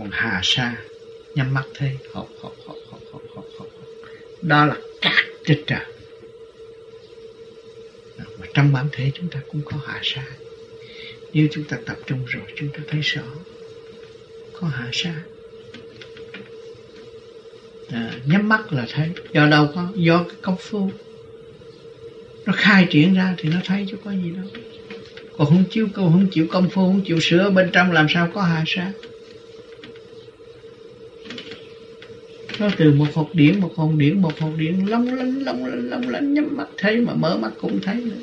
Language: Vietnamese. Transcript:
còn hà sa. Nhắm mắt thấy hộp hộp hộp hộp hộp hộp hộp đó là cát trên trời. Mà trong bản thể chúng ta cũng có hạ sa. Nếu chúng ta tập trung rồi chúng ta thấy rõ có hạ sa. À, nhắm mắt là thấy. Do đâu có? Do cái công phu. Nó khai triển ra thì nó thấy chứ có gì đâu. Còn không chịu không chịu công phu không chịu sửa bên trong làm sao có hạ sa nó từ một hột điển, một hồn điển, một hồn điển, long lanh long lanh long lanh, nhắm mắt thấy mà mở mắt cũng thấy nữa.